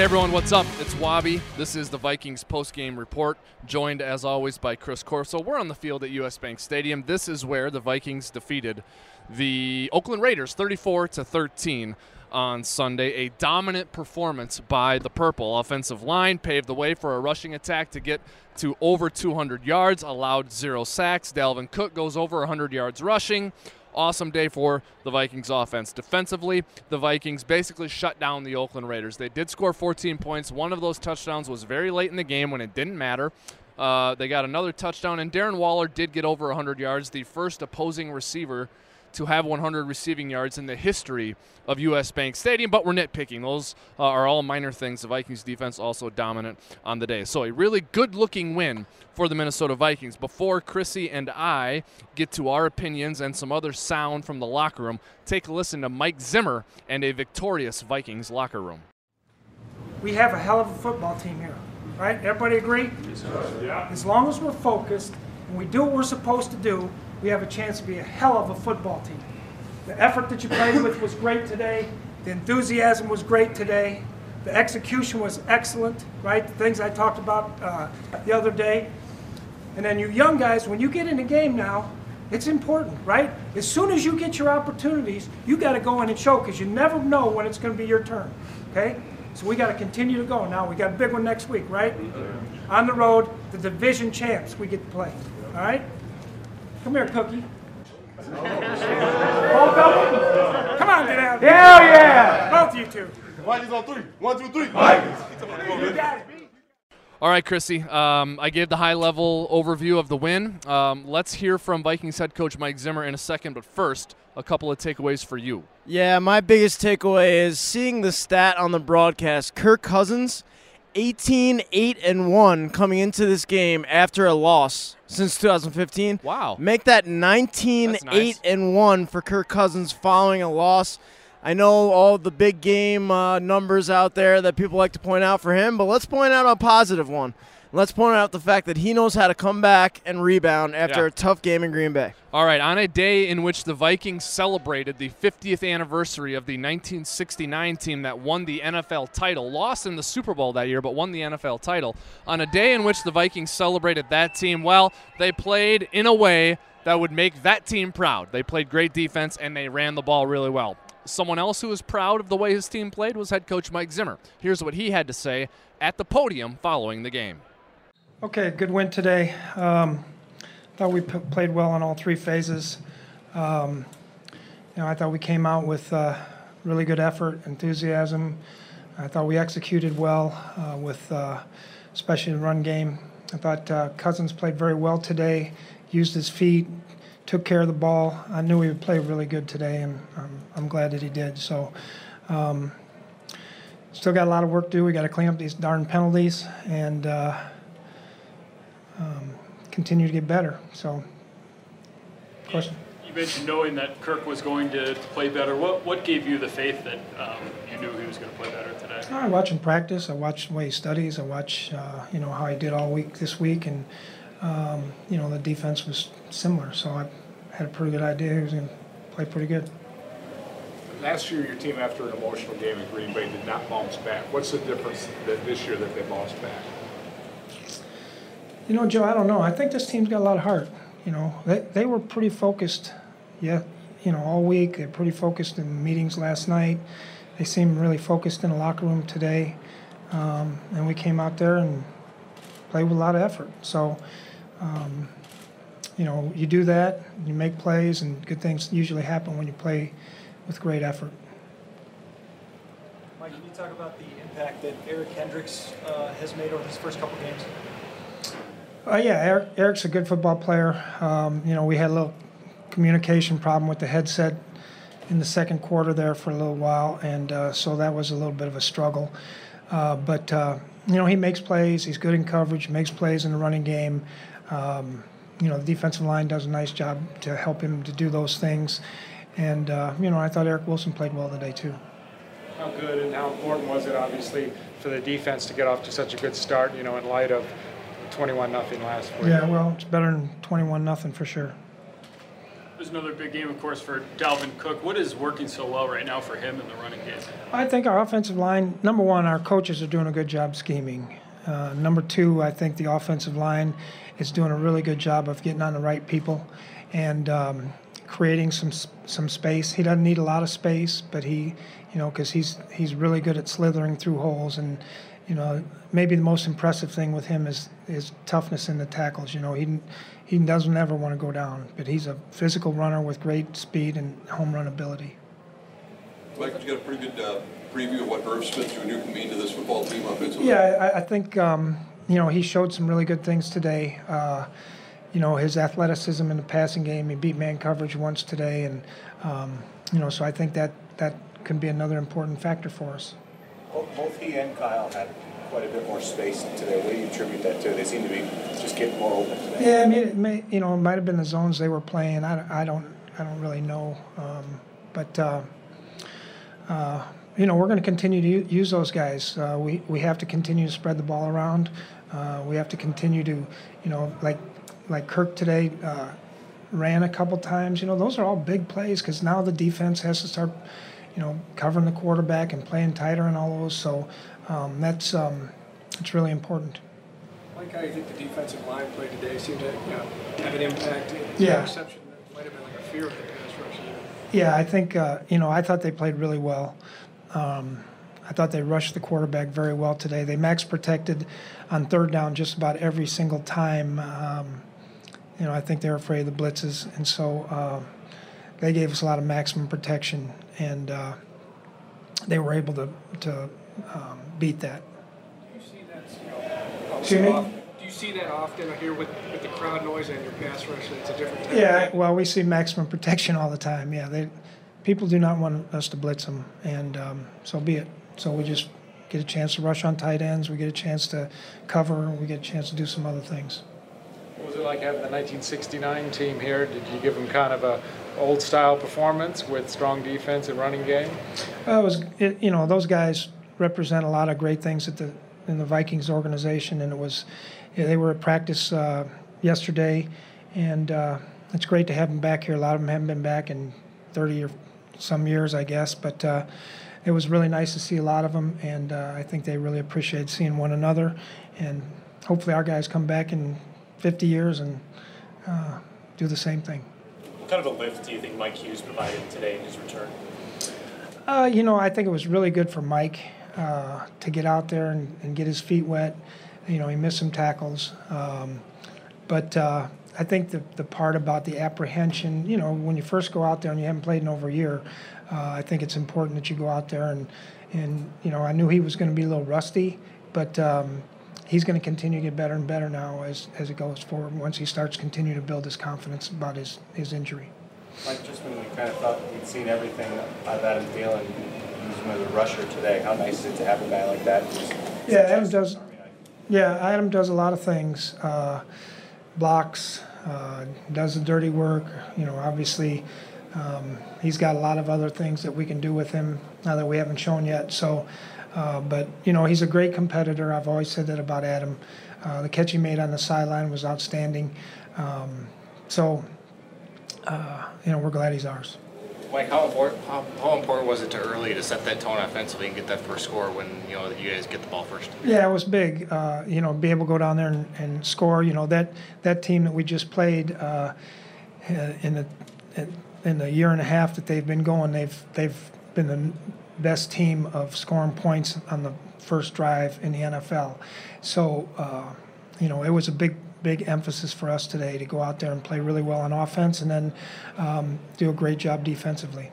Hey everyone, what's up? It's Wabi. This is the Vikings post-game report, joined as always by Chris Corso. We're on the field at US Bank Stadium. This is where the Vikings defeated the Oakland Raiders 34 to 13 on Sunday. A dominant performance by the Purple offensive line paved the way for a rushing attack to get to over 200 yards, allowed zero sacks. Dalvin Cook goes over 100 yards rushing awesome day for the Vikings offense. Defensively, the Vikings basically shut down the Oakland Raiders. They did score 14 points. One of those touchdowns was very late in the game when it didn't matter. Uh, they got another touchdown, and Darren Waller did get over 100 yards, the first opposing receiver to have 100 receiving yards in the history of US Bank Stadium, but we're nitpicking. Those uh, are all minor things. The Vikings defense also dominant on the day. So a really good looking win for the Minnesota Vikings. Before Chrissy and I get to our opinions and some other sound from the locker room, take a listen to Mike Zimmer and a victorious Vikings locker room. We have a hell of a football team here, right? Everybody agree? Yes, yeah. As long as we're focused and we do what we're supposed to do, we have a chance to be a hell of a football team. The effort that you played with was great today. The enthusiasm was great today. The execution was excellent, right? The things I talked about uh, the other day. And then you young guys, when you get in the game now, it's important, right? As soon as you get your opportunities, you got to go in and show because you never know when it's going to be your turn, okay? So we got to continue to go. Now we got a big one next week, right? On the road, the division champs we get to play, all right? Come here, Cookie. Both of them? Come on, get out. Hell yeah! Both of you two. Vikings on three. One, two, three. Vikings. You got it. All right, Chrissy. Um, I gave the high level overview of the win. Um, let's hear from Vikings head coach Mike Zimmer in a second, but first, a couple of takeaways for you. Yeah, my biggest takeaway is seeing the stat on the broadcast. Kirk Cousins 18 8 and 1 coming into this game after a loss since 2015. Wow. Make that 19 nice. 8 and 1 for Kirk Cousins following a loss. I know all the big game uh, numbers out there that people like to point out for him, but let's point out a positive one. Let's point out the fact that he knows how to come back and rebound after Yeah. a tough game in Green Bay. All right, on a day in which the Vikings celebrated the 50th anniversary of the 1969 team that won the NFL title, lost in the Super Bowl that year, but won the NFL title, on a day in which the Vikings celebrated that team, well, they played in a way that would make that team proud. They played great defense and they ran the ball really well. Someone else who was proud of the way his team played was head coach Mike Zimmer. Here's what he had to say at the podium following the game. Okay, good win today. Um, thought we played well on all three phases. Um, you know, I thought we came out with uh, really good effort, enthusiasm. I thought we executed well uh, with, uh, especially the run game. I thought uh, Cousins played very well today, used his feet, took care of the ball. I knew he would play really good today, and um, I'm glad that he did. So. Um, Still got a lot of work to do. We got to clean up these darn penalties, and uh, um, continue to get better. So, question? You mentioned knowing that Kirk was going to, to play better. What what gave you the faith that um, you knew he was going to play better today? I watch him practice. I watch the way he studies. I watch, uh, you know, how he did all week this week, and um, you know the defense was similar. So I had a pretty good idea he was going to play pretty good. Last year, your team, after an emotional game in Green Bay, did not bounce back. What's the difference that this year that they bounced back? You know, Joe, I don't know. I think this team's got a lot of heart. You know, they, they were pretty focused, yeah, you know, all week. They're pretty focused in meetings last night. They seem really focused in the locker room today. Um, and we came out there and played with a lot of effort. So, um, you know, you do that, you make plays, and good things usually happen when you play with great effort. Mike, can you talk about the impact that Eric Kendricks uh, has made over his first couple games? Uh, yeah, Eric, Eric's a good football player. Um, you know, we had a little communication problem with the headset in the second quarter there for a little while, and uh, so that was a little bit of a struggle. Uh, but uh, you know, he makes plays. He's good in coverage. Makes plays in the running game. Um, you know, the defensive line does a nice job to help him to do those things. And uh, you know, I thought Eric Wilson played well today too. How good and how important was it, obviously, for the defense to get off to such a good start, you know, in light of 21 nothing last week? Yeah, well, it's better than twenty-one nothing for sure. There's another big game, of course, for Dalvin Cook. What is working so well right now for him in the running game? I think our offensive line, number one, our coaches are doing a good job scheming. Uh, number two, I think the offensive line is doing a really good job of getting on the right people and um, creating some some space. He doesn't need a lot of space, but he, you know, because he's he's really good at slithering through holes and. You know, maybe the most impressive thing with him is his toughness in the tackles. You know, he he doesn't ever want to go down, but he's a physical runner with great speed and home run ability. Mike, you got a pretty good uh, preview of what Irv Smith Jr. can mean to this football team offensively. Yeah, I, I think um, you know he showed some really good things today. Uh, you know his athleticism in the passing game. He beat man coverage once today, and um, you know so I think that that can be another important factor for us. Both he and Kyle had quite a bit more space today. What do you attribute that to? They seem to be just getting more open today. Yeah, I mean, it may, you know, it might have been the zones they were playing. I, I don't, I don't really know, um, but uh, uh, you know, we're going to continue to use those guys. Uh, we we have to continue to spread the ball around. Uh, we have to continue to, you know, like like Kirk today uh, ran a couple times. You know, those are all big plays because now the defense has to start you know, covering the quarterback and playing tighter and all those. So um, that's um, it's really important. Like how you think the defensive line played today seemed to you know, have an impact. Yeah. Reception that might have been like a fear of the pass rush. Yeah, I think uh, you know I thought they played really well. Um, I thought they rushed the quarterback very well today. They max protected on third down just about every single time. Um, you know, I think they're afraid of the blitzes, and so uh, they gave us a lot of maximum protection and uh, they were able to to um, beat that. Do you see that? Excuse me? Do you see that often here with, with the crowd noise and your pass rush? It's a different. Type yeah, well, we see maximum protection all the time. Yeah, they people do not want us to blitz them, and um, so be it. So we just get a chance to rush on tight ends. We get a chance to cover. We get a chance to do some other things. What was it like having the 1969 team here? Did you give them kind of a old style performance with strong defense and running game? Well, it was it, you know those guys represent a lot of great things at the in the Vikings organization, and it was they were at practice uh, yesterday, and uh, it's great to have them back here. A lot of them haven't been back in 30 or some years, I guess, but. Uh, it was really nice to see a lot of them, and uh, I think they really appreciate seeing one another. And hopefully, our guys come back in 50 years and uh, do the same thing What kind of a lift do you think Mike Hughes provided today in his return? Uh, you know, I think it was really good for Mike uh, to get out there and, and, get his feet wet. You know, he missed some tackles. Um, but uh, I think the, the part about the apprehension, you know, when you first go out there and you haven't played in over a year, uh, I think it's important that you go out there and, and you know, I knew he was going to be a little rusty, but um, he's going to continue to get better and better now as, as it goes forward once he starts continue to build his confidence about his, his injury. Like just when we kind of thought we'd seen everything out of Adam Thielen, he was a rusher today. How nice is it to have a guy like that? yeah, Adam does. Yeah, Adam does a lot of things. Uh, blocks, uh, does the dirty work. You know, obviously, um, he's got a lot of other things that we can do with him now that we haven't shown yet. So uh, but you know he's a great competitor. I've always said that about Adam. Uh, the catch he made on the sideline was outstanding. Um, so uh, you know we're glad he's ours. Mike, how important how, how, important was it to early to set that tone offensively and get that first score when you know you guys get the ball first? Yeah, it was big. Uh, you know, be able to go down there and, and, score. You know that that team that we just played uh, in the in the year and a half that they've been going, they've they've been the best team of scoring points on the first drive in the NFL. So, uh, you know, it was a big, big emphasis for us today to go out there and play really well on offense and then um, do a great job defensively.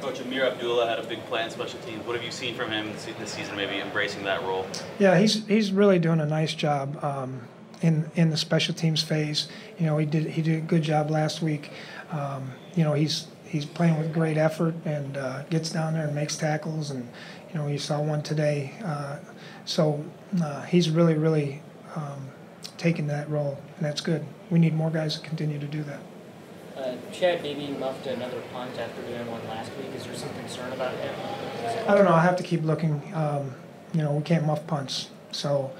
Coach Ameer Abdullah had a big play in special teams. What have you seen from him this season, maybe embracing that role? Yeah, he's he's really doing a nice job um, in in the special teams phase. You know, he did he did a good job last week. Um, you know, he's he's playing with great effort and uh, gets down there and makes tackles. And you know, you saw one today. Uh, so uh, he's really, really um, taking that role, and that's good. We need more guys to continue to do that. Uh, Chad maybe muffed another punt after doing one last week. Is there some concern about him? I don't know. I have to keep looking. Um, you know, we can't muff punts, so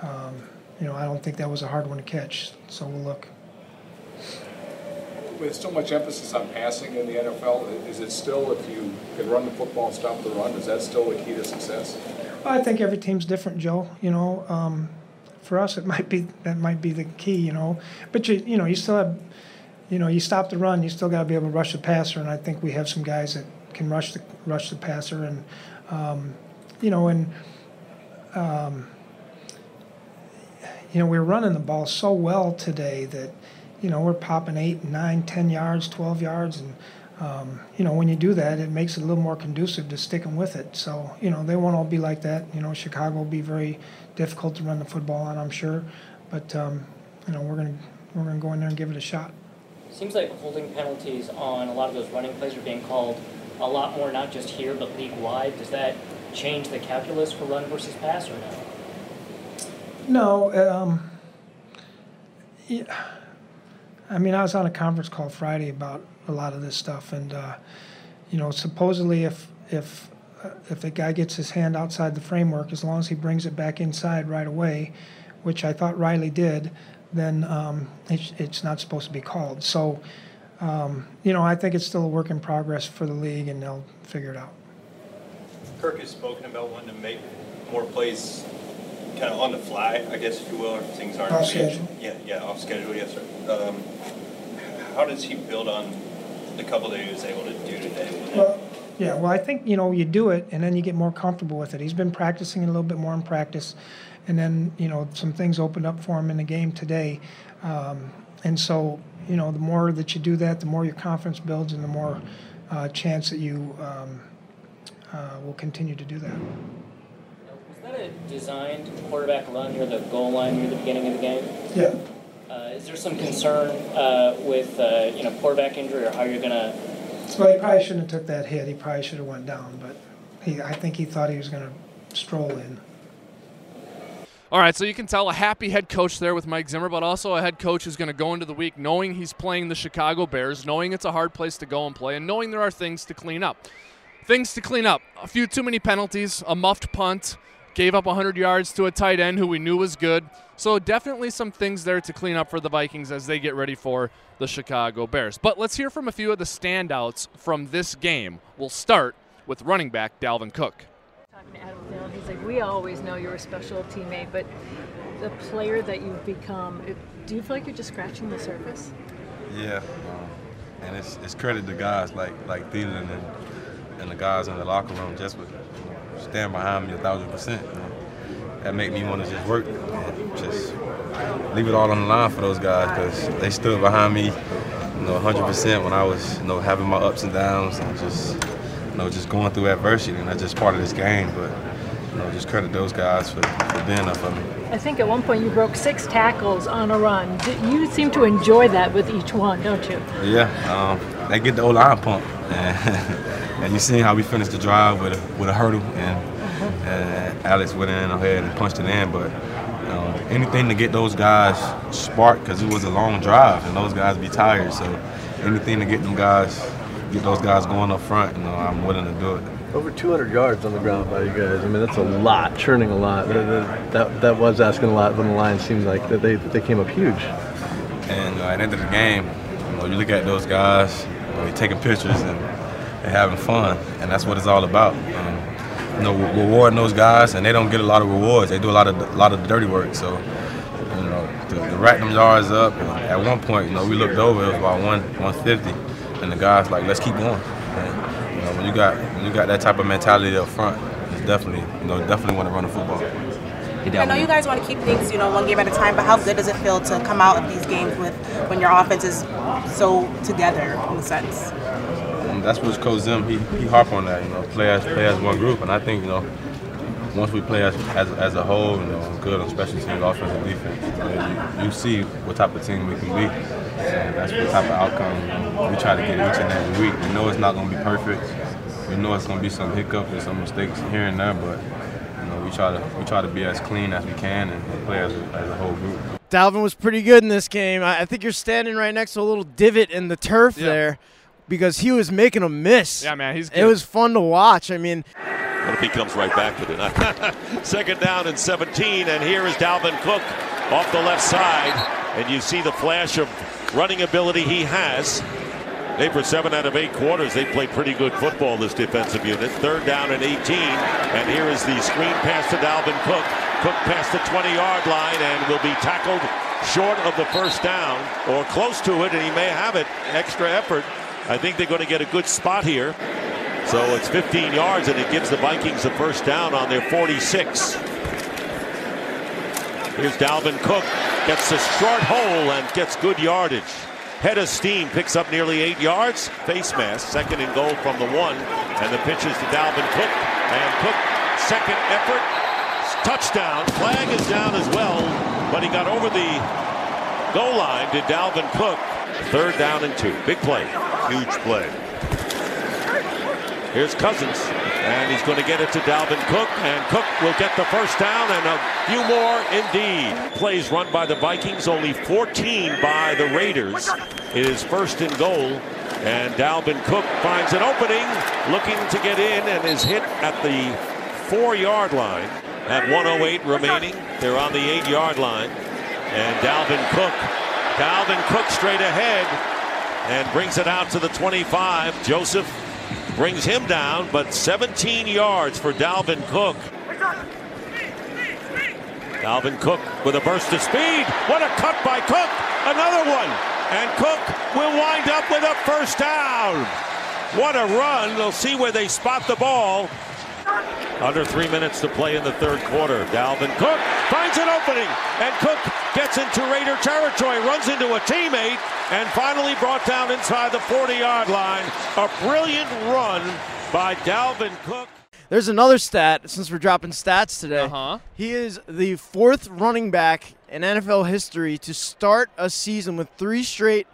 um, you know, I don't think that was a hard one to catch. So we'll look. With so much emphasis on passing in the NFL, is it still, if you can run the football and stop the run, is that still the key to success? I think every team's different, Joe. You know, um, for us, it might be that might be the key. You know, but you you know you still have, you know, you stop the run, you still got to be able to rush the passer, and I think we have some guys that can rush the rush the passer, and um, you know, and um, you know, we're running the ball so well today that you know we're popping eight, nine, ten yards, twelve yards, and um, you know, when you do that, it makes it a little more conducive to sticking with it. So, you know, they won't all be like that. You know, Chicago will be very difficult to run the football on, I'm sure. But, um, you know, we're going to we're gonna go in there and give it a shot. Seems like holding penalties on a lot of those running plays are being called a lot more, not just here, but league wide. Does that change the calculus for run versus pass or No, no? um, yeah. I mean, I was on a conference call Friday about a lot of this stuff, and uh, you know, supposedly if if uh, if a guy gets his hand outside the framework, as long as he brings it back inside right away, which I thought Riley did, then um, it's, it's not supposed to be called. So, um, you know, I think it's still a work in progress for the league, and they'll figure it out. Kirk has spoken about wanting to make more plays kind of on the fly, I guess, if you will, or things aren't. Off schedule. Yeah, yeah, off schedule, yes, sir. Um, how does he build on the couple that he was able to do today? Well, yeah, well, I think, you know, you do it and then you get more comfortable with it. He's been practicing a little bit more in practice. And then, you know, some things opened up for him in the game today. Um, and so, you know, the more that you do that, the more your confidence builds and the more uh, chance that you um, uh, will continue to do that. Was that a designed quarterback run near the goal line near the beginning of the game? Yeah. Uh, is there some concern uh, with uh, you know quarterback injury or how you're gonna? Well, he probably shouldn't have took that hit. He probably should have went down, but he, I think he thought he was going to stroll in. All right, so you can tell a happy head coach there with Mike Zimmer, but also a head coach who's going to go into the week knowing he's playing the Chicago Bears, knowing it's a hard place to go and play, and knowing there are things to clean up. Things to clean up. A few too many penalties, a muffed punt, gave up 100 yards to a tight end who we knew was good. So definitely some things there to clean up for the Vikings as they get ready for the Chicago Bears. But let's hear from a few of the standouts from this game. We'll start with running back Dalvin Cook. Talking to Adam Thielen, he's like, we always know you're a special teammate, but the player that you've become, it, do you feel like you're just scratching the surface? Yeah, um, and it's, it's credit to guys like like Thielen and, and the guys in the locker room just with stand behind me a thousand percent. That make me want to just work, and just leave it all on the line for those guys because they stood behind me, you know, 100% when I was, you know, having my ups and downs and just, you know, just going through adversity, and that's just part of this game. But you know, just credit those guys for, for being there for me. I think at one point you broke six tackles on a run. You seem to enjoy that with each one, don't you? Yeah, um, they get the O line pump, and, you seen how we finished the drive with a, with a hurdle, and, and Alex went in ahead and punched it in. But um, anything to get those guys sparked, because it was a long drive, and those guys be tired. So anything to get them guys, get those guys going up front, you know, I'm willing to do it. Over 200 yards on the ground by you guys. I mean, that's a lot, churning a lot. That, that, that was asking a lot when the Lions seemed like that they, they came up huge. And uh, at the end of the game, you, know, you look at those guys, you know, taking pictures and they're having fun, and that's what it's all about. Um, you know, rewarding those guys, and they don't get a lot of rewards. They do a lot of a lot of dirty work. So, you know, to, to rack them yards up. at one point, you know, we looked over, it was about one 150, and the guys like, let's keep going. And, you know, when you got when you got that type of mentality up front, it's definitely, you know, definitely want to run the football. I know you guys want to keep things, you know, one game at a time, but how good does it feel to come out of these games with when your offense is so together in a sense? And that's what Coach Zim, he, he harp on that, you know, play as, play as one group. And I think, you know, once we play as, as, as a whole, you know, good on special teams, offense, and defense, you, know, you, you, see what type of team we can be. And that's what type of outcome you know, we try to get each and every week. We know it's not going to be perfect. We know it's going to be some hiccups and some mistakes here and there, but you know, we try to we try to be as clean as we can and play as a, as a whole group. Dalvin was pretty good in this game. I think you're standing right next to a little divot in the turf Yeah. there because he was making a miss. Yeah, man, he's It was fun to watch. I mean, What if he comes right back with it? Second down and 17, and here is Dalvin Cook off the left side, and you see the flash of running ability he has. They, for seven out of eight quarters, they play pretty good football, this defensive unit. Third down and 18. And here is the screen pass to Dalvin Cook. Cook past the 20 yard line and will be tackled short of the first down or close to it, and he may have it. Extra effort. I think they're going to get a good spot here. So it's 15 yards, and it gives the Vikings a first down on their 46. Here's Dalvin Cook. Gets a short hole and gets good yardage. Head of steam picks up nearly eight yards. Face mask, second and goal from the one. And the pitch is to Dalvin Cook. And Cook, second effort, touchdown. Flag is down as well, but he got over the goal line to Dalvin Cook. Third down and two. Big play. Huge play. Here's Cousins, and he's going to get it to Dalvin Cook, and Cook will get the first down and a few more indeed. Plays run by the Vikings, only 14 by the Raiders. It is first and goal, and Dalvin Cook finds an opening, looking to get in, and is hit at the four-yard line. At 108 remaining, they're on the eight-yard line, and Dalvin Cook, Dalvin Cook straight ahead, and brings it out to the 25. Joseph brings him down, but 17 yards for Dalvin Cook. Dalvin Cook with a burst of speed. What a cut by Cook. Another one. And Cook will wind up with a first down. What a run. They'll see where they spot the ball. Under three minutes to play in the third quarter. Dalvin Cook finds an opening, and Cook gets into Raider territory, runs into a teammate, and finally brought down inside the 40-yard line. A brilliant run by Dalvin Cook. There's another stat since we're dropping stats today. Uh-huh. He is the fourth running back in NFL history to start a season with three straight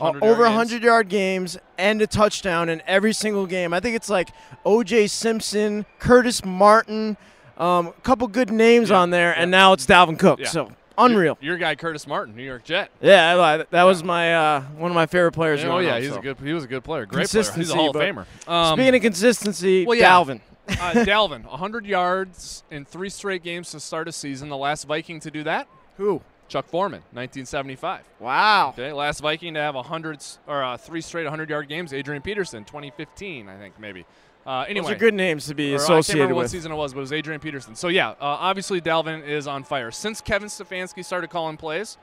100 over yard 100 yard games and a touchdown in every single game. I think it's like O.J. Simpson, Curtis Martin, um, a couple good names on there, and now it's Dalvin Cook. Yeah. So unreal. Your, your guy Curtis Martin, New York Jet. Yeah, I li- that was my uh, one of my favorite players. oh growing yeah, up, he's so. a good. He was a good player. Great player. He's a Consistency, Hall of Famer. Um, Speaking of consistency, well, yeah. Dalvin. uh, Dalvin, 100 yards in three straight games to start a season. The last Viking to do that? Who? Chuck Foreman, 1975. Wow. Okay, last Viking to have a 100 or uh, three straight 100 yard games. Adrian Peterson, 2015, I think maybe. Uh, anyway, Those are good names to be or, uh, I can't associated remember what season it was, but it was Adrian Peterson. So yeah, uh, obviously Dalvin is on fire since Kevin Stefanski started calling plays.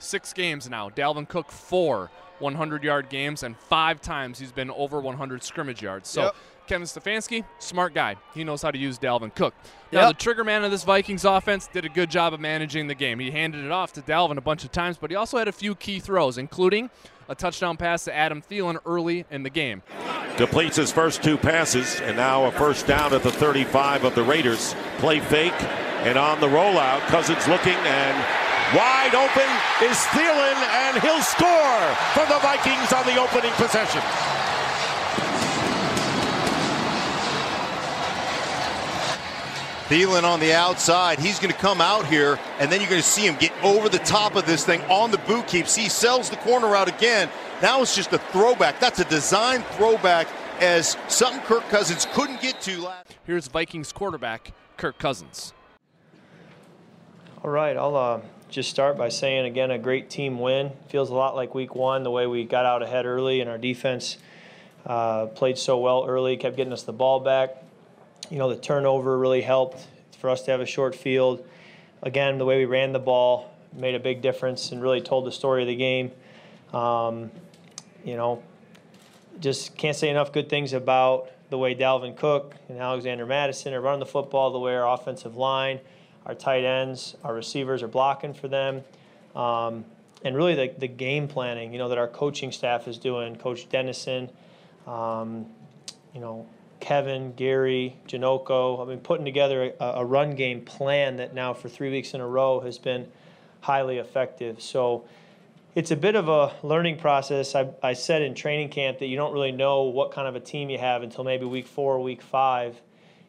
Six games now. Dalvin Cook four 100-yard games, and five times he's been over 100 scrimmage yards. So Yep. Kevin Stefanski, smart guy. He knows how to use Dalvin Cook. Now Yep. the trigger man of this Vikings offense did a good job of managing the game. He handed it off to Dalvin a bunch of times, but he also had a few key throws, including a touchdown pass to Adam Thielen early in the game. Depletes his first two passes, and now a first down at the 35 of the Raiders. Play fake, and on the rollout, Cousins looking, and wide open is Thielen, and he'll score for the Vikings on the opening possession. Thielen on the outside. He's going to come out here, and then you're going to see him get over the top of this thing on the boot keeps. He sells the corner out again. Now it's just a throwback. That's a design throwback as something Kirk Cousins couldn't get to last. Here's Vikings quarterback Kirk Cousins. All right, I'll uh, just start by saying again, a great team win. Feels a lot like week one, the way we got out ahead early and our defense uh, played so well early, kept getting us the ball back. You know, the turnover really helped for us to have a short field. Again, the way we ran the ball made a big difference and really told the story of the game. Um, you know, just can't say enough good things about the way Dalvin Cook and Alexander Mattison are running the football, the way our offensive line, our tight ends, our receivers are blocking for them. Um, and really the, the game planning, you know, that our coaching staff is doing, Coach Dennison, um, you know, Kevin, Gary, Janocko. I mean, putting together a, a run game plan that now for three weeks in a row has been highly effective. So it's a bit of a learning process. I, I said in training camp that you don't really know what kind of a team you have until maybe week four or week five.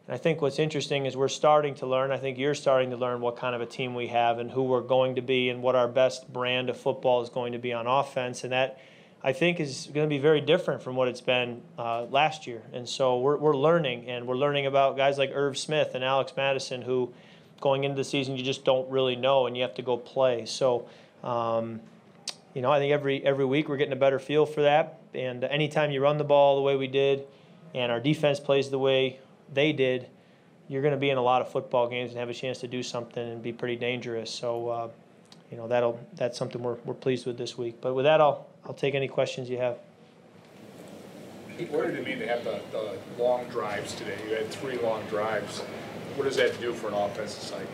And I think what's interesting is we're starting to learn. I think you're starting to learn what kind of a team we have and who we're going to be and what our best brand of football is going to be on offense. And that I think is going to be very different from what it's been uh, last year. And so we're, we're learning, and we're learning about guys like Irv Smith and Alex Mattison, who going into the season you just don't really know, and you have to go play. So, um, you know, I think every every week we're getting a better feel for that. And anytime you run the ball the way we did, and our defense plays the way they did, you're going to be in a lot of football games and have a chance to do something and be pretty dangerous. So, uh, you know, that'll that's something we're, we're pleased with this week. But with that, I'll I'll take any questions you have. What did it mean to have the, the long drives today? You had three long drives. What does that do for an offensive side?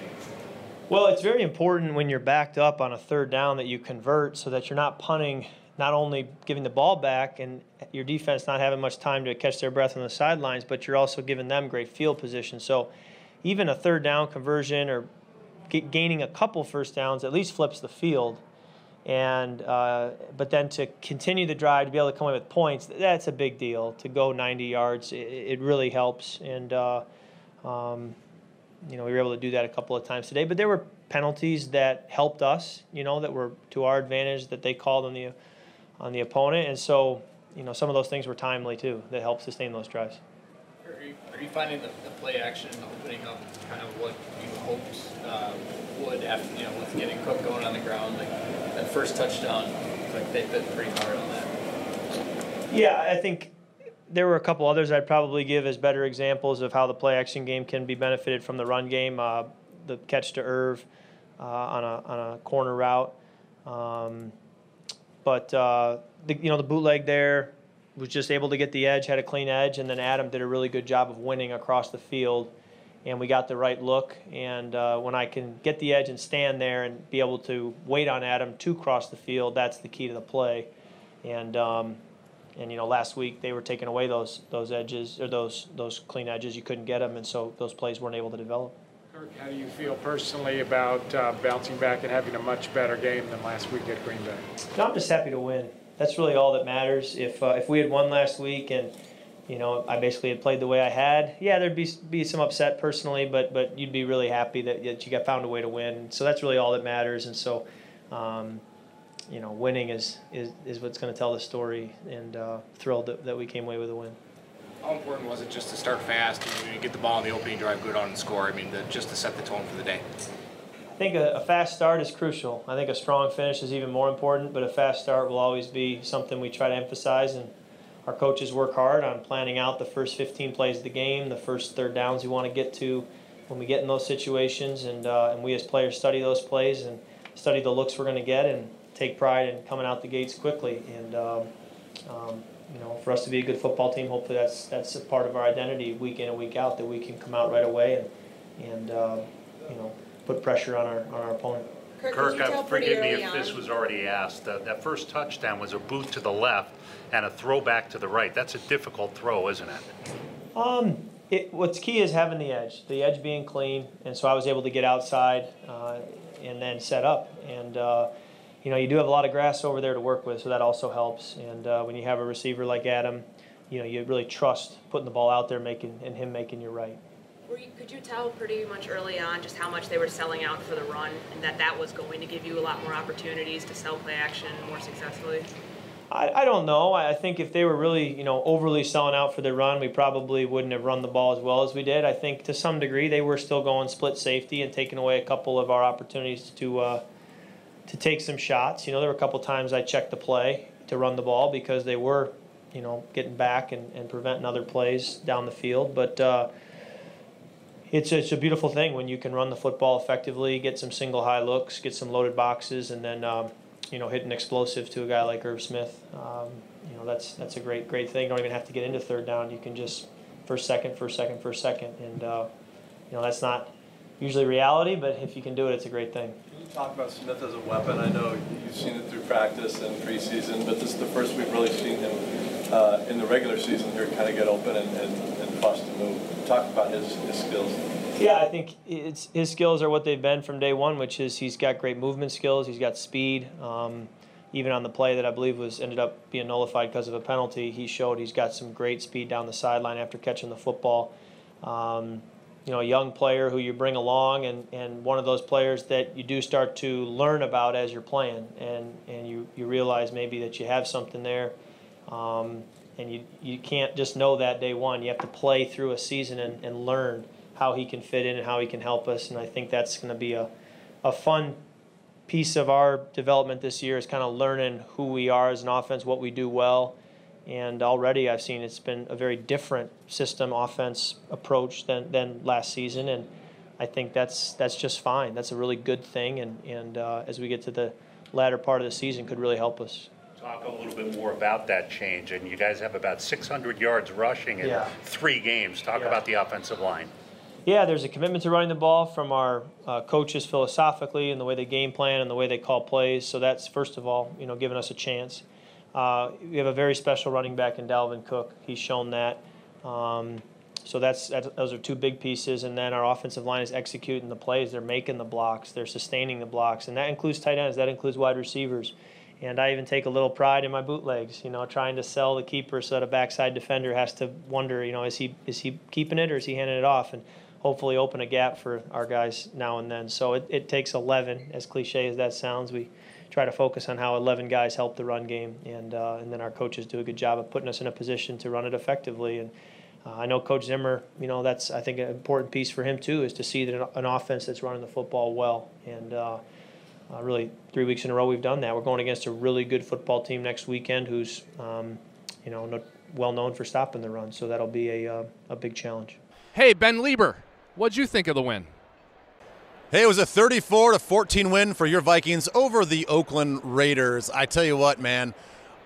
Well, it's very important when you're backed up on a third down that you convert so that you're not punting, not only giving the ball back and your defense not having much time to catch their breath on the sidelines, but you're also giving them great field position. So even a third down conversion or gaining a couple first downs at least flips the field. And uh, but then to continue the drive to be able to come away with points, that's a big deal. To go 90 yards, it, it really helps. And uh, um, you know, we were able to do that a couple of times today. But there were penalties that helped us, you know, that were to our advantage that they called on the on the opponent, and so you know some of those things were timely too that helped sustain those drives. You finding the, the, play action opening up kind of what you hoped uh, would after you know with getting Cook going on the ground like that first touchdown? Like they've been pretty hard on that. Yeah, I think there were a couple others I'd probably give as better examples of how the play action game can be benefited from the run game. Uh, the catch to Irv uh, on, a, on a corner route. Um, but uh, the, you know the bootleg there was just able to get the edge, had a clean edge, and then Adam did a really good job of winning across the field, and we got the right look. And uh, when I can get the edge and stand there and be able to wait on Adam to cross the field, that's the key to the play. And um, and you know last week they were taking away those those edges or those those clean edges you couldn't get them and so those plays weren't able to develop Kirk, how do you feel personally about uh, bouncing back and having a much better game than last week at Green Bay? No, I'm just happy to win. That's really all that matters. If uh, if we had won last week and you know I basically had played the way I had, yeah, there'd be be some upset personally, but but you'd be really happy that, that you got found a way to win. So that's really all that matters. And so. Um, you know, winning is, is, is what's going to tell the story, and uh, thrilled that, that we came away with a win. How important was it just to start fast and get the ball in the opening drive, good on and score? I mean, the, just to set the tone for the day. I think a, a, fast start is crucial. I think a strong finish is even more important, but a fast start will always be something we try to emphasize. And our coaches work hard on planning out the first 15 plays of the game, the first third downs we want to get to when we get in those situations, and uh, and we as players study those plays and study the looks we're going to get and take pride in coming out the gates quickly. And um, um, you know, for us to be a good football team, hopefully that's that's a part of our identity week in and week out that we can come out right away and and uh, you know put pressure on our on our opponent. Kirk, Kirk uh, forgive me if on. this was already asked. Uh, that first touchdown was a boot to the left and a throwback to the right. That's a difficult throw, isn't it? Um, it, what's key is having the edge, the edge being clean, and so I was able to get outside uh, and then set up and uh, you know, you do have a lot of grass over there to work with, so that also helps. And uh, when you have a receiver like Adam, you know, you really trust putting the ball out there, making and him making your right. Could you tell pretty much early on just how much they were selling out for the run, and that that was going to give you a lot more opportunities to sell play action more successfully? I, I don't know. I think if they were really, you know, overly selling out for the run, we probably wouldn't have run the ball as well as we did. I think to some degree they were still going split safety and taking away a couple of our opportunities to uh, to take some shots. You know, there were a couple times I checked the play to run the ball because they were, you know, getting back and, and preventing other plays down the field. But uh, it's, it's a beautiful thing when you can run the football effectively, get some single high looks, get some loaded boxes, and then, um, you know, hit an explosive to a guy like Irv Smith. Um, you know, that's, that's a great, great thing. You don't even have to get into third down. You can just first, second, first, second, first, second. And, uh, you know, that's not usually reality, but if you can do it, it's a great thing talk about Smith as a weapon. I know you've seen it through practice and preseason, but this is the first we've really seen him uh, in the regular season here kind of get open and, and, and bust and move. Talk about his, his skills. Yeah, I think it's, his skills are what they've been from day one, which is he's got great movement skills, he's got speed. Um, even on the play that I believe was ended up being nullified because of a penalty, he showed he's got some great speed down the sideline after catching the football. Um, you know, a young player who you bring along and, and one of those players that you do start to learn about as you're playing and, and you, you realize maybe that you have something there. Um, and you, you can't just know that day one. You have to play through a season and, and learn how he can fit in and how he can help us. And I think that's going to be a, a fun piece of our development this year is kind of learning who we are as an offense, what we do well. And already I've seen it's been a very different system offense approach than, than last season. And I think that's that's just fine. That's a really good thing. And, and uh, as we get to the latter part of the season, could really help us. Talk a little bit more about that change. And you guys have about 600 yards rushing in Yeah. three games. Talk Yeah. about the offensive line. Yeah, there's a commitment to running the ball from our uh, coaches philosophically and the way they game plan and the way they call plays. So that's first of all, you know, giving us a chance. Uh, we have a very special running back in Dalvin Cook. He's shown that. Um, so that's, that's those are two big pieces, and then our offensive line is executing the plays. They're making the blocks. They're sustaining the blocks, and that includes tight ends. That includes wide receivers. And I even take a little pride in my bootlegs, you know, trying to sell the keeper so that a backside defender has to wonder, you know, is he is he keeping it or is he handing it off? And hopefully open a gap for our guys now and then. So it, it takes 11, as cliche as that sounds. We try to focus on how 11 guys help the run game, and uh, and then our coaches do a good job of putting us in a position to run it effectively. And uh, I know Coach Zimmer, you know, that's I think an important piece for him too is to see that an offense that's running the football well. And uh, uh, really, three weeks in a row we've done that. We're going against a really good football team next weekend, who's um, you know no, well known for stopping the run. So that'll be a uh, a big challenge. Hey, Ben Leber, what'd you think of the win? Hey, it was a 34 to 14 win for your Vikings over the Oakland Raiders. I tell you what, man,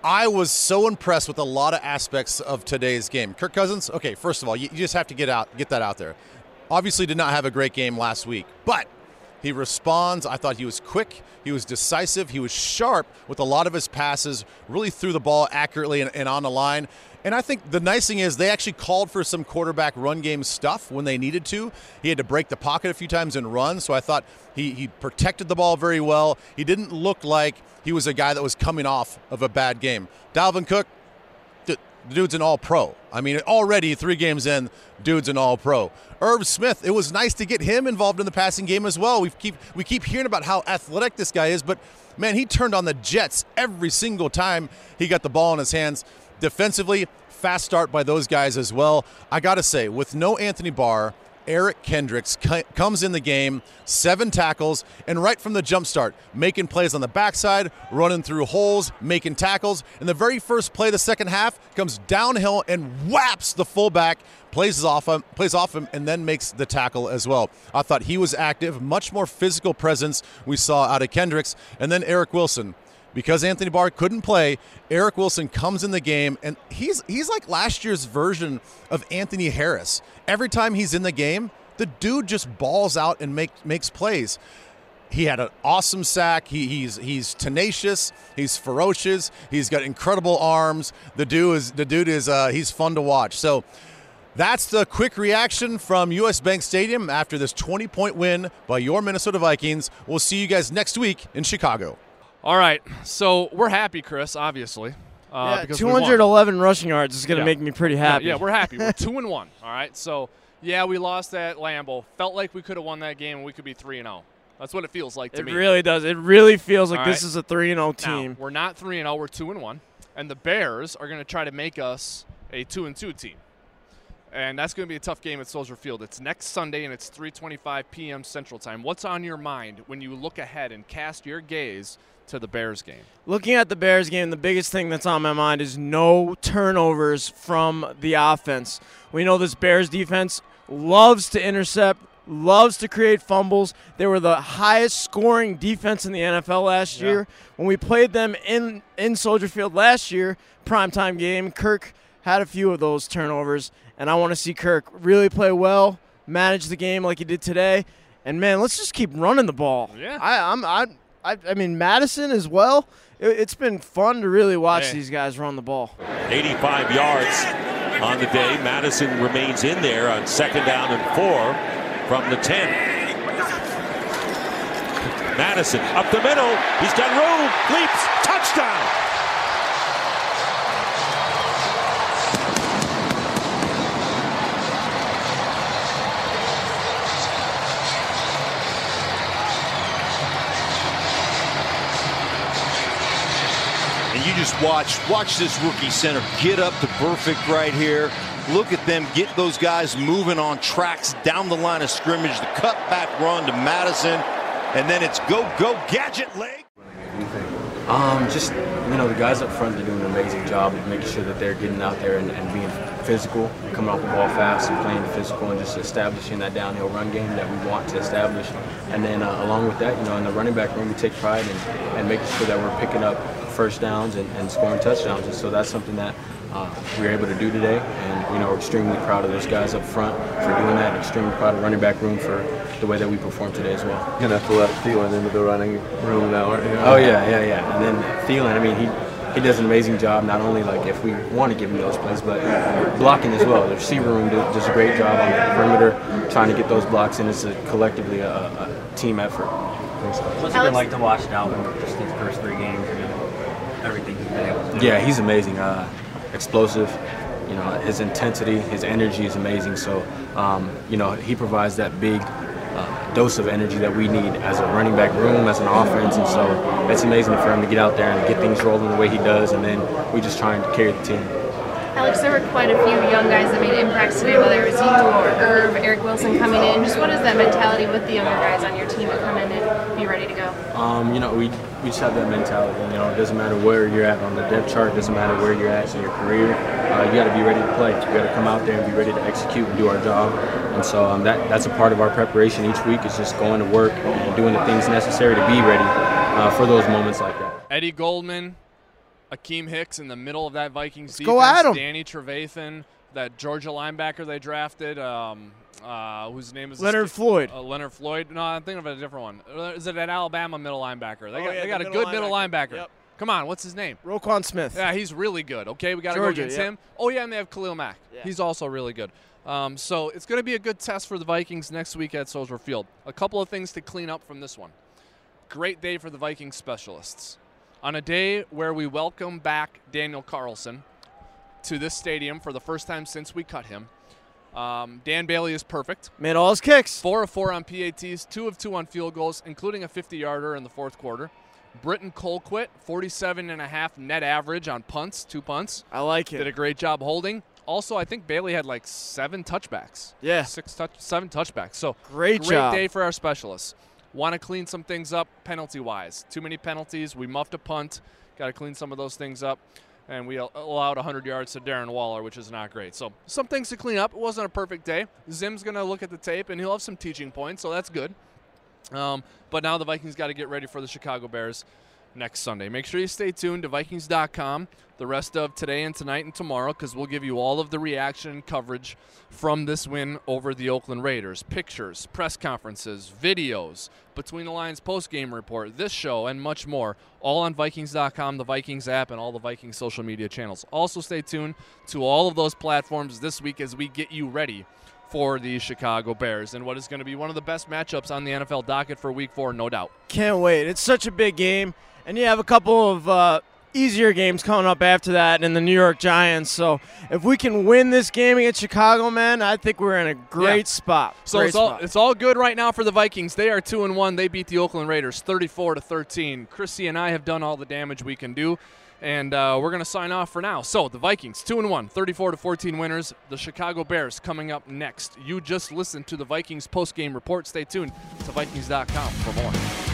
I was so impressed with a lot of aspects of today's game. Kirk Cousins, okay, first of all, you, you just have to get out, get that out there. Obviously, did not have a great game last week, but he responds. I thought he was quick. He was decisive. He was sharp with a lot of his passes, really threw the ball accurately and, and on the line. And I think the nice thing is they actually called for some quarterback run game stuff when they needed to. He had to break the pocket a few times and run. So I thought he, he protected the ball very well. He didn't look like he was a guy that was coming off of a bad game. Dalvin Cook, the, dude's an all pro. I mean, already three games in, dude's an all pro. Irv Smith, it was nice to get him involved in the passing game as well. We keep we keep hearing about how athletic this guy is, but man, he turned on the Jets every single time he got the ball in his hands. Defensively, fast start by those guys as well. I got to say, with no Anthony Barr, Eric Kendricks co- comes in the game, seven tackles, and right from the jump start, making plays on the backside, running through holes, making tackles. And the very first play of the second half comes downhill and whaps the fullback, plays off him, plays off him, and then makes the tackle as well. I thought he was active, much more physical presence we saw out of Kendricks, and then Eric Wilson because Anthony Barr couldn't play, Eric Wilson comes in the game and he's he's like last year's version of Anthony Harris. Every time he's in the game, the dude just balls out and make, makes plays. He had an awesome sack. He, he's he's tenacious. He's ferocious. He's got incredible arms. The dude is the dude is uh, he's fun to watch. So that's the quick reaction from US Bank Stadium after this 20 point win by your Minnesota Vikings. We'll see you guys next week in Chicago. All right, so we're happy, Chris. Obviously, uh, yeah, because we won. 211 rushing yards is going to Yeah. make me pretty happy. Yeah, we're happy. We're two and one. All right. So yeah, we lost at Lambeau. Felt like we could have won that game and we could be three and zero. That's what it feels like to It me. really does. It really feels like All this is a 3 and 0 Now, team. we're not three and zero. We're two and one, and the Bears are going to try to make us a two and two team. And that's going to be a tough game at Soldier Field. It's next Sunday and it's 3:25 p.m. Central Time. What's on your mind when you look ahead and cast your gaze to the Bears game? Looking at the Bears game, the biggest thing that's on my mind is no turnovers from the offense. We know this Bears defense loves to intercept, loves to create fumbles. They were the highest scoring defense in the NFL last Yeah. year. When we played them in in Soldier Field last year, primetime game, Kirk had a few of those turnovers, and I want to see Kirk really play well, manage the game like he did today. And man, let's just keep running the ball. Yeah. I, I'm I, I, I mean Mattison as well. It, it's been fun to really watch Hey. these guys run the ball. 85 yards on the day. Mattison remains in there on second down and four from the 10. Mattison up the middle. He's got room. Leaps. Touchdown. You just watch watch this rookie center get up to perfect right here. Look at them get those guys moving on tracks down the line of scrimmage. The cutback run to Mattison. and then it's go, go, gadget leg. Um, just you know, the guys up front are doing an amazing job of making sure that they're getting out there and, and being physical, coming off the ball fast and playing physical, and just establishing that downhill run game that we want to establish. And then uh, along with that, you know, in the running back room, we take pride in, making sure that we're picking up first downs and, and scoring touchdowns. And so that's something that uh, we were able to do today. And you know, we're extremely proud of those guys up front for doing that. Extremely proud of running back room for the way that we performed today as well. You're gonna have to let Thielen into the running room now, aren't you? Oh yeah, yeah, yeah. And then Thielen, I mean, he he does an amazing job. Not only like if we want to give him those plays, but blocking as well. The receiver room does, does a great job on the perimeter, trying to get those blocks in. It's a, collectively a, a team effort. What's it been like to watch Dalvin just these first three games and everything he's been able to do? Yeah, he's amazing. Uh, explosive. You know, his intensity, his energy is amazing. So, um, you know, he provides that big dose of energy that we need as a running back room, as an offense. And so it's amazing for him to get out there and get things rolling the way he does. And then we just try and carry the team. Alex, there were quite a few young guys that made impacts today, whether it was you or Irv, Eric Wilson coming in. Just what is that mentality with the younger guys on your team to come in and be ready to go? Um, you know, we, we just have that mentality. You know, it doesn't matter where you're at on the depth chart, it doesn't matter where you're at in your career. Uh, you got to be ready to play. You got to come out there and be ready to execute and do our job. And so um, that that's a part of our preparation each week is just going to work and doing the things necessary to be ready uh, for those moments like that. Eddie Goldman, Akiem Hicks in the middle of that Vikings Let's defense. go at 'em. Danny Trevathan, that Georgia linebacker they drafted, um, uh, whose name is Leonard Floyd. Uh, Leonard Floyd. No, I'm thinking of a different one. Uh, Is it an Alabama middle linebacker? They Oh, got, yeah, they got the a middle good middle linebacker. linebacker. Yep. Come on, what's his name? Roquan Smith. Yeah, he's really good. Okay, we got to go against him. Oh yeah, and they have Khalil Mack. He's also really good. Um, so it's going to be a good test for the Vikings next week at Soldier Field. A couple of things to clean up from this one. Great day for the Vikings specialists. On a day where we welcome back Daniel Carlson to this stadium for the first time since we cut him. Um, Dan Bailey is perfect. Made all his kicks. Four of four on PATs, two of two on field goals, including a 50 yarder in the fourth quarter. Britton Colquitt, 47 and a half net average on punts, two punts. I like it. Did a great job holding. Also, I think Bailey had like seven touchbacks. Yeah. Six touch, seven touchbacks. So Great great job. day for our specialists. Want to clean some things up penalty wise. Too many penalties. We muffed a punt. Got to clean some of those things up. And we al- allowed 100 yards to Darren Waller, which is not great. So some things to clean up. It wasn't a perfect day. Zim's going to look at the tape and he'll have some teaching points, so that's good. Um, but now the Vikings got to get ready for the Chicago Bears next Sunday. Make sure you stay tuned to Vikings.com the rest of today and tonight and tomorrow because we'll give you all of the reaction and coverage from this win over the Oakland Raiders. Pictures, press conferences, videos, Between the Lines post game report, this show, and much more. All on Vikings.com, the Vikings app, and all the Vikings social media channels. Also, stay tuned to all of those platforms this week as we get you ready for the Chicago Bears and what is going to be one of the best matchups on the NFL docket for week four, no doubt. Can't wait. It's such a big game. And you have a couple of uh, easier games coming up after that in the New York Giants. So if we can win this game against Chicago, man, I think we're in a great Yeah. spot. So Great it's all it's all good right now for the Vikings. They are two and one. They beat the Oakland Raiders 34 to 13. Chrissy and I have done all the damage we can do, and uh, we're gonna sign off for now. So the Vikings two and one, 34 to 14 winners. The Chicago Bears coming up next. You just listened to the Vikings post game report. Stay tuned to Vikings.com for more.